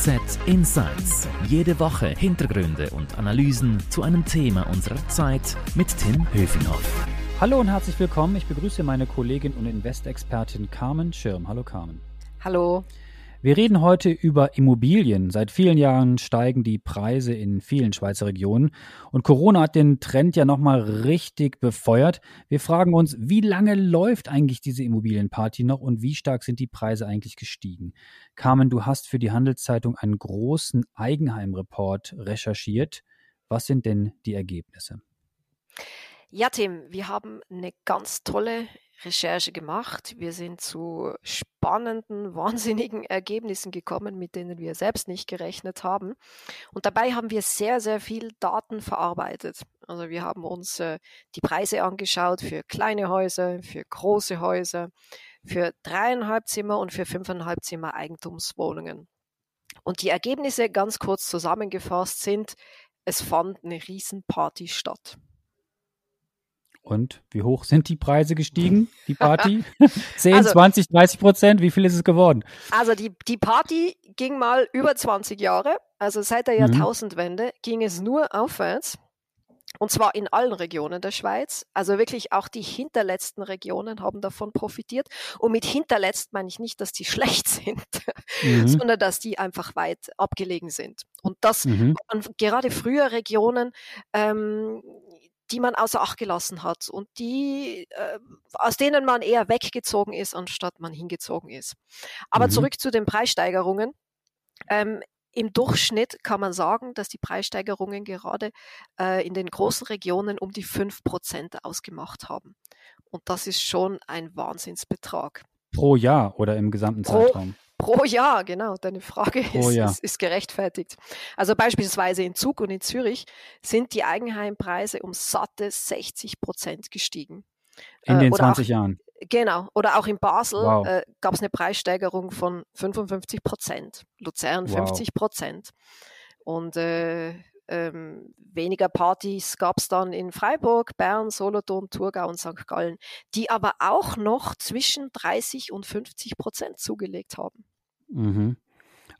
NZZ Insights. Jede Woche Hintergründe und Analysen zu einem Thema unserer Zeit mit Tim Höfinghoff. Hallo und herzlich willkommen. Ich begrüße meine Kollegin und Investexpertin Carmen Schirm. Hallo Carmen. Hallo. Wir reden heute über Immobilien. Seit vielen Jahren steigen die Preise in vielen Schweizer Regionen und Corona hat den Trend ja nochmal richtig befeuert. Wir fragen uns, wie lange läuft eigentlich diese Immobilienparty noch und wie stark sind die Preise eigentlich gestiegen? Carmen, du hast für die Handelszeitung einen großen Eigenheimreport recherchiert. Was sind denn die Ergebnisse? Ja, Tim, wir haben eine ganz tolle Recherche gemacht. Wir sind zu spannenden, wahnsinnigen Ergebnissen gekommen, mit denen wir selbst nicht gerechnet haben. Und dabei haben wir sehr, sehr viel Daten verarbeitet. Also wir haben uns äh, die Preise angeschaut für kleine Häuser, für große Häuser, für dreieinhalb Zimmer und für fünfeinhalb Zimmer Eigentumswohnungen. Und die Ergebnisse ganz kurz zusammengefasst sind, es fand eine Riesenparty statt. Und wie hoch sind die Preise gestiegen, die Party? 10, also, 20, 30 Prozent? Wie viel ist es geworden? Also die, die Party ging mal über 20 Jahre. Also seit der mhm. Jahrtausendwende ging es nur aufwärts. Und zwar in allen Regionen der Schweiz. Also wirklich auch die hinterletzten Regionen haben davon profitiert. Und mit hinterletzt meine ich nicht, dass die schlecht sind, mhm. sondern dass die einfach weit abgelegen sind. Und das mhm. gerade früher Regionen, ähm, die man außer Acht gelassen hat und die, äh, aus denen man eher weggezogen ist, anstatt man hingezogen ist. Aber mhm. zurück zu den Preissteigerungen. Ähm, im Durchschnitt kann man sagen, dass die Preissteigerungen gerade äh, in den großen Regionen um die 5% ausgemacht haben. Und das ist schon ein Wahnsinnsbetrag. Pro Jahr oder im gesamten Pro, Zeitraum? Pro Jahr, genau. Deine Frage ist, ist, ist, gerechtfertigt. Also beispielsweise in Zug und in Zürich sind die Eigenheimpreise um satte 60 Prozent gestiegen. In den äh, 20 auch, Jahren. Genau. Oder auch in Basel wow. äh, gab es eine Preissteigerung von 55 Prozent. Luzern 50 Prozent. Und äh, ähm, weniger Partys gab es dann in Freiburg, Bern, Solothurn, Thurgau und St. Gallen, die aber auch noch zwischen 30 und 50 Prozent zugelegt haben. Mhm.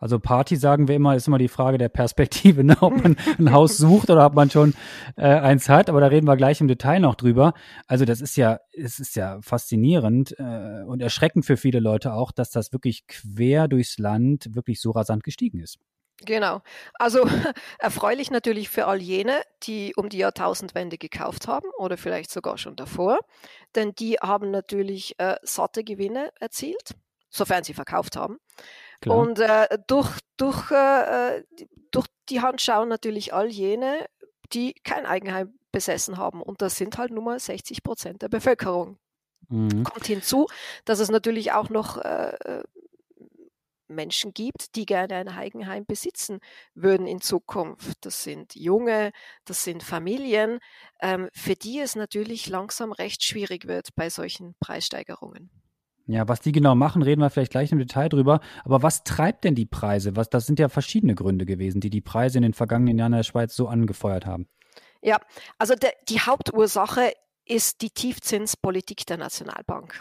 Also Party sagen wir immer, ist immer die Frage der Perspektive, ne? ob man ein Haus sucht oder ob man schon äh, eins hat. Aber da reden wir gleich im Detail noch drüber. Also das ist ja, es ist ja faszinierend äh, und erschreckend für viele Leute auch, dass das wirklich quer durchs Land wirklich so rasant gestiegen ist. Genau. Also erfreulich natürlich für all jene, die um die Jahrtausendwende gekauft haben oder vielleicht sogar schon davor, denn die haben natürlich äh, satte Gewinne erzielt, sofern sie verkauft haben. Klar. Und äh, durch, durch, äh, durch die Hand schauen natürlich all jene, die kein Eigenheim besessen haben. Und das sind halt nur mal 60 Prozent der Bevölkerung. Mhm. Kommt hinzu, dass es natürlich auch noch äh, äh, Menschen gibt, die gerne ein Eigenheim besitzen würden in Zukunft. Das sind Junge, das sind Familien, ähm, für die es natürlich langsam recht schwierig wird bei solchen Preissteigerungen. Ja, was die genau machen, reden wir vielleicht gleich im Detail drüber. Aber was treibt denn die Preise? Was, das sind ja verschiedene Gründe gewesen, die die Preise in den vergangenen Jahren in der Schweiz so angefeuert haben. Ja, also de, die Hauptursache ist die Tiefzinspolitik der Nationalbank.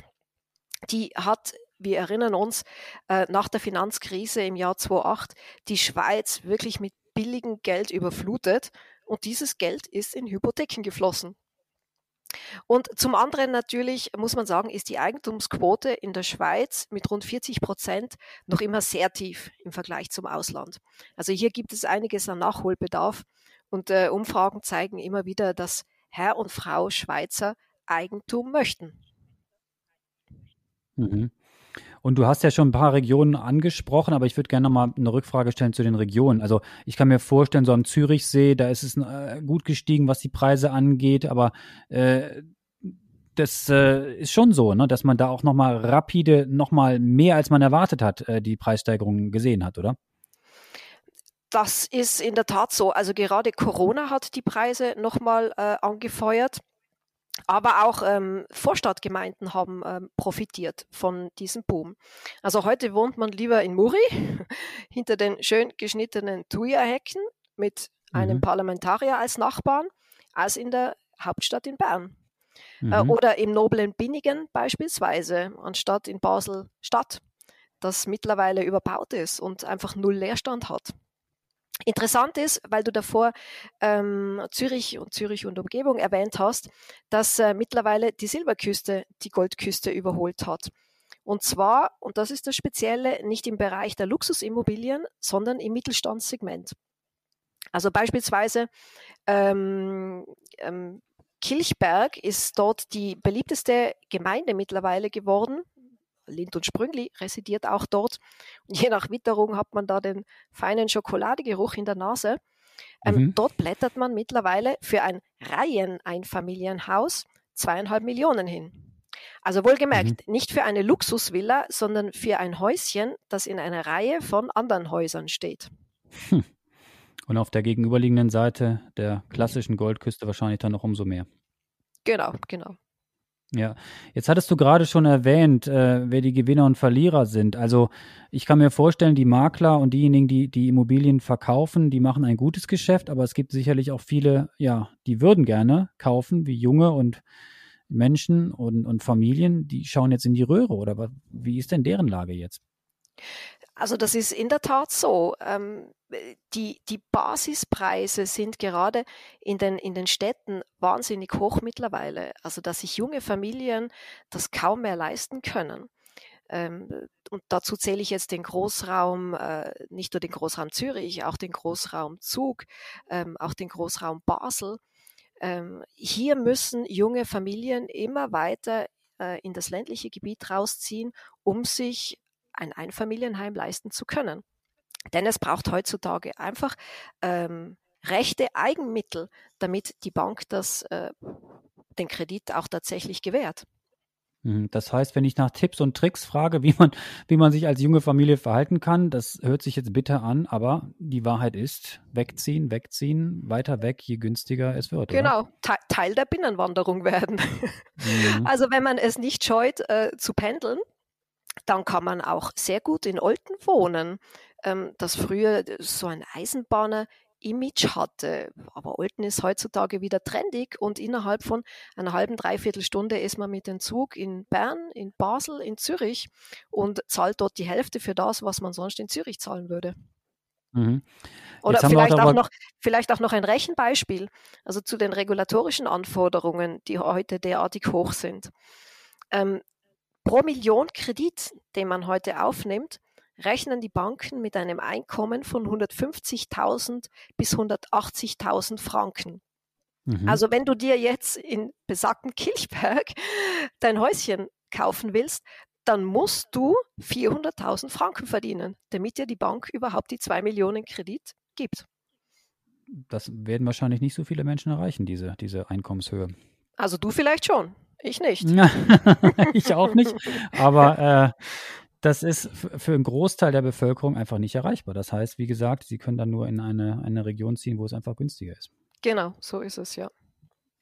Die hat, wir erinnern uns, äh, nach der Finanzkrise im Jahr 2008 die Schweiz wirklich mit billigem Geld überflutet und dieses Geld ist in Hypotheken geflossen. Und zum anderen natürlich muss man sagen, ist die Eigentumsquote in der Schweiz mit rund 40 Prozent noch immer sehr tief im Vergleich zum Ausland. Also hier gibt es einiges an Nachholbedarf und äh, Umfragen zeigen immer wieder, dass Herr und Frau Schweizer Eigentum möchten. Mhm. Und du hast ja schon ein paar Regionen angesprochen, aber ich würde gerne noch mal eine Rückfrage stellen zu den Regionen. Also ich kann mir vorstellen, so am Zürichsee, da ist es äh, gut gestiegen, was die Preise angeht, aber äh, das äh, ist schon so, ne, dass man da auch noch mal rapide, noch mal mehr als man erwartet hat, äh, die Preissteigerungen gesehen hat, oder? Das ist in der Tat so. Also gerade Corona hat die Preise nochmal äh, angefeuert. Aber auch ähm, Vorstadtgemeinden haben ähm, profitiert von diesem Boom. Also heute wohnt man lieber in Muri, hinter den schön geschnittenen Thuja-Hecken mit einem mhm. Parlamentarier als Nachbarn, als in der Hauptstadt in Bern. Äh, mhm. Äh, oder im noblen Binnigen beispielsweise, anstatt in Basel-Stadt. das mittlerweile überbaut ist und einfach null Leerstand hat. Interessant ist, weil du davor ähm, Zürich und Zürich und Umgebung erwähnt hast, dass äh, mittlerweile die Silberküste die Goldküste überholt hat. Und zwar, und das ist das Spezielle, nicht im Bereich der Luxusimmobilien, sondern im Mittelstandssegment. Also beispielsweise ähm, ähm, Kilchberg ist dort die beliebteste Gemeinde mittlerweile geworden. Lind und Sprüngli residiert auch dort. Und je nach Witterung hat man da den feinen Schokoladegeruch in der Nase. Ähm, mhm. Dort blättert man mittlerweile für ein Reiheneinfamilienhaus zweieinhalb Millionen hin. Also wohlgemerkt, mhm. nicht für eine Luxusvilla, sondern für ein Häuschen, das in einer Reihe von anderen Häusern steht. Hm. Und auf der gegenüberliegenden Seite der klassischen Goldküste wahrscheinlich dann noch umso mehr. Genau, genau. Ja, jetzt hattest du gerade schon erwähnt, äh, wer die Gewinner und Verlierer sind. Also ich kann mir vorstellen, die Makler und diejenigen, die die Immobilien verkaufen, die machen ein gutes Geschäft, aber es gibt sicherlich auch viele, ja, die würden gerne kaufen, wie junge und Menschen und, und Familien, die schauen jetzt in die Röhre oder wie ist denn deren Lage jetzt? Also das ist in der Tat so. Ähm, die, die Basispreise sind gerade in den, in den Städten wahnsinnig hoch mittlerweile. Also dass sich junge Familien das kaum mehr leisten können. Ähm, und dazu zähle ich jetzt den Großraum, äh, nicht nur den Großraum Zürich, auch den Großraum Zug, ähm, auch den Großraum Basel. Ähm, hier müssen junge Familien immer weiter äh, in das ländliche Gebiet rausziehen, um sich ein Einfamilienheim leisten zu können. Denn es braucht heutzutage einfach ähm, rechte Eigenmittel, damit die Bank das, äh, den Kredit auch tatsächlich gewährt. Mhm. Das heißt, wenn ich nach Tipps und Tricks frage, wie man, wie man sich als junge Familie verhalten kann, das hört sich jetzt bitter an, aber die Wahrheit ist, wegziehen, wegziehen, weiter weg, je günstiger es wird. Genau, Te Teil der Binnenwanderung werden. Mhm. Also wenn man es nicht scheut, äh, zu pendeln, dann kann man auch sehr gut in Olten wohnen, ähm, das früher so ein Eisenbahner Image hatte. Aber Olten ist heutzutage wieder trendig und innerhalb von einer halben, dreiviertel Stunde ist man mit dem Zug in Bern, in Basel, in Zürich und zahlt dort die Hälfte für das, was man sonst in Zürich zahlen würde. Mhm. Oder vielleicht auch, noch, vielleicht auch noch ein Rechenbeispiel, also zu den regulatorischen Anforderungen, die heute derartig hoch sind. Ähm, pro Million Kredit, den man heute aufnimmt, rechnen die Banken mit einem Einkommen von 150.000 bis 180.000 Franken. Mhm. Also wenn du dir jetzt in besagten Kilchberg dein Häuschen kaufen willst, dann musst du 400.000 Franken verdienen, damit dir die Bank überhaupt die 2 Millionen Kredit gibt. Das werden wahrscheinlich nicht so viele Menschen erreichen, diese, diese Einkommenshöhe. Also du vielleicht schon, ich nicht. ich auch nicht. Aber äh, das ist für einen Großteil der Bevölkerung einfach nicht erreichbar. Das heißt, wie gesagt, sie können dann nur in eine, eine Region ziehen, wo es einfach günstiger ist. Genau, so ist es, ja.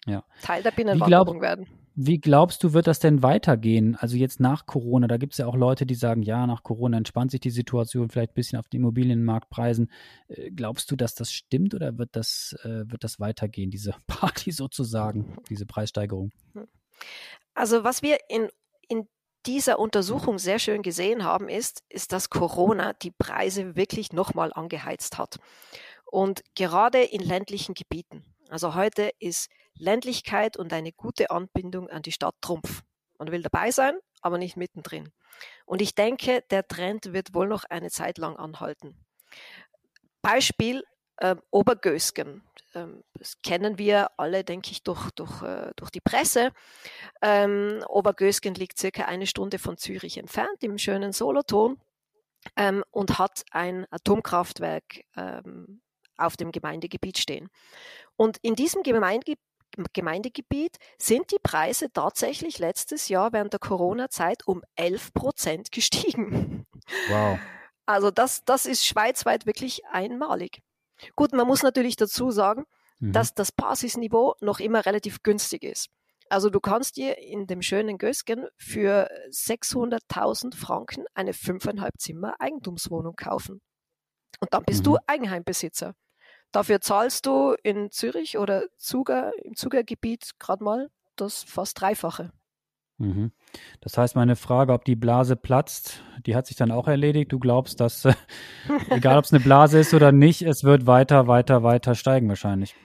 ja. Teil der Binnenwanderung werden. Wie glaubst du, wird das denn weitergehen? Also jetzt nach Corona, da gibt es ja auch Leute, die sagen, ja, nach Corona entspannt sich die Situation vielleicht ein bisschen auf die Immobilienmarktpreisen. Äh, glaubst du, dass das stimmt oder wird das, äh, wird das weitergehen, diese Party sozusagen, diese Preissteigerung? Also was wir in dieser Untersuchung sehr schön gesehen haben, ist, ist, dass Corona die Preise wirklich nochmal angeheizt hat. Und gerade in ländlichen Gebieten. Also heute ist Ländlichkeit und eine gute Anbindung an die Stadt Trumpf. Man will dabei sein, aber nicht mittendrin. Und ich denke, der Trend wird wohl noch eine Zeit lang anhalten. Beispiel äh, Obergösgen. Ähm, das kennen wir alle, denke ich, durch, durch, äh, durch die Presse. Ähm, Obergösgen liegt circa eine Stunde von Zürich entfernt, im schönen Solothurn, ähm, und hat ein Atomkraftwerk ähm, auf dem Gemeindegebiet stehen. Und in diesem Gemeinde Gemeindegebiet sind die Preise tatsächlich letztes Jahr während der Corona-Zeit um 11 Prozent gestiegen. Wow. Also das, das ist schweizweit wirklich einmalig. Gut, man muss natürlich dazu sagen, mhm. dass das Basisniveau noch immer relativ günstig ist. Also du kannst dir in dem schönen Gösgen für 600.000 Franken eine fünfeinhalb Zimmer Eigentumswohnung kaufen. Und dann bist mhm. du Eigenheimbesitzer. Dafür zahlst du in Zürich oder Zuger, im Zugergebiet gerade mal das fast Dreifache. Mhm. Das heißt, meine Frage, ob die Blase platzt, die hat sich dann auch erledigt. Du glaubst, dass, äh, egal ob es eine Blase ist oder nicht, es wird weiter, weiter, weiter steigen wahrscheinlich.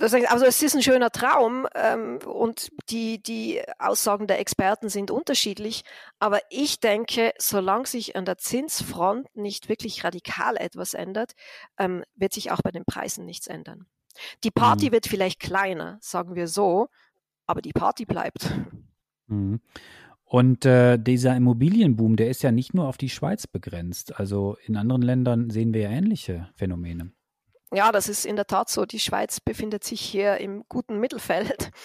also es ist ein schöner Traum ähm, und die, die Aussagen der Experten sind unterschiedlich. Aber ich denke, solange sich an der Zinsfront nicht wirklich radikal etwas ändert, ähm, wird sich auch bei den Preisen nichts ändern. Die Party mhm. wird vielleicht kleiner, sagen wir so, aber die Party bleibt. Mhm. Und äh, dieser Immobilienboom, der ist ja nicht nur auf die Schweiz begrenzt. Also in anderen Ländern sehen wir ja ähnliche Phänomene. Ja, das ist in der Tat so. Die Schweiz befindet sich hier im guten Mittelfeld.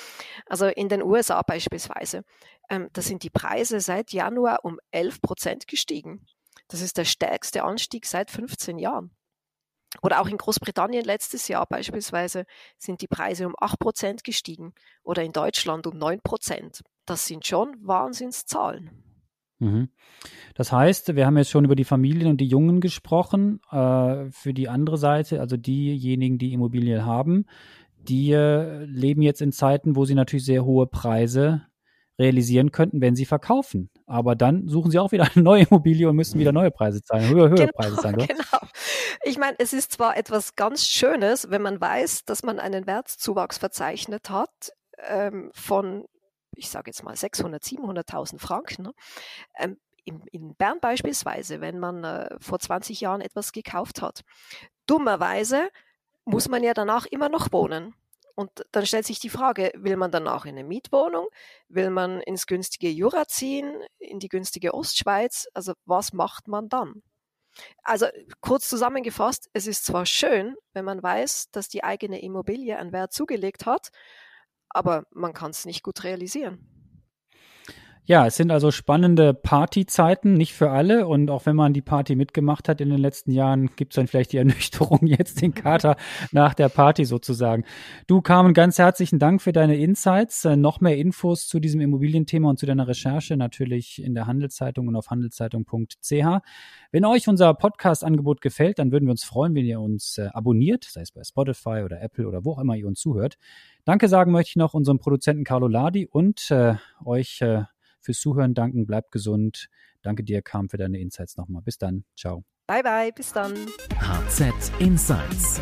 Also in den USA beispielsweise. Ähm, da sind die Preise seit Januar um 11 Prozent gestiegen. Das ist der stärkste Anstieg seit 15 Jahren. Oder auch in Großbritannien letztes Jahr beispielsweise sind die Preise um 8 Prozent gestiegen oder in Deutschland um 9 Prozent. Das sind schon Wahnsinnszahlen. Mhm. Das heißt, wir haben jetzt schon über die Familien und die Jungen gesprochen. Äh, für die andere Seite, also diejenigen, die Immobilien haben, die äh, leben jetzt in Zeiten, wo sie natürlich sehr hohe Preise realisieren könnten, wenn sie verkaufen. Aber dann suchen sie auch wieder eine neue Immobilie und müssen wieder neue Preise zahlen, höhere, höhere genau, Preise zahlen. Oder? Genau. Ich meine, es ist zwar etwas ganz Schönes, wenn man weiß, dass man einen Wertzuwachs verzeichnet hat ähm, von, ich sage jetzt mal 600, 700.000 Franken. Ne? Ähm, in, in, Bern beispielsweise, wenn man äh, vor 20 Jahren etwas gekauft hat. Dummerweise muss man ja danach immer noch wohnen. Und dann stellt sich die Frage, will man danach in eine Mietwohnung? Will man ins günstige Jura ziehen, in die günstige Ostschweiz? Also was macht man dann? Also kurz zusammengefasst, es ist zwar schön, wenn man weiß, dass die eigene Immobilie einen Wert zugelegt hat, aber man kann es nicht gut realisieren. Ja, es sind also spannende Partyzeiten, nicht für alle. Und auch wenn man die Party mitgemacht hat in den letzten Jahren, gibt es dann vielleicht die Ernüchterung, jetzt den Kater nach der Party sozusagen. Du, Carmen, ganz herzlichen Dank für deine Insights. Äh, noch mehr Infos zu diesem Immobilienthema und zu deiner Recherche natürlich in der Handelszeitung und auf handelszeitung.ch. Wenn euch unser Podcast-Angebot gefällt, dann würden wir uns freuen, wenn ihr uns äh, abonniert, sei es bei Spotify oder Apple oder wo auch immer ihr uns zuhört. Danke sagen möchte ich noch unserem Produzenten Carlo Ladi und äh, euch äh, fürs Zuhören danken. Bleibt gesund. Danke dir, Kam, für deine Insights nochmal. Bis dann. Ciao. Bye, bye. Bis dann. HZ Insights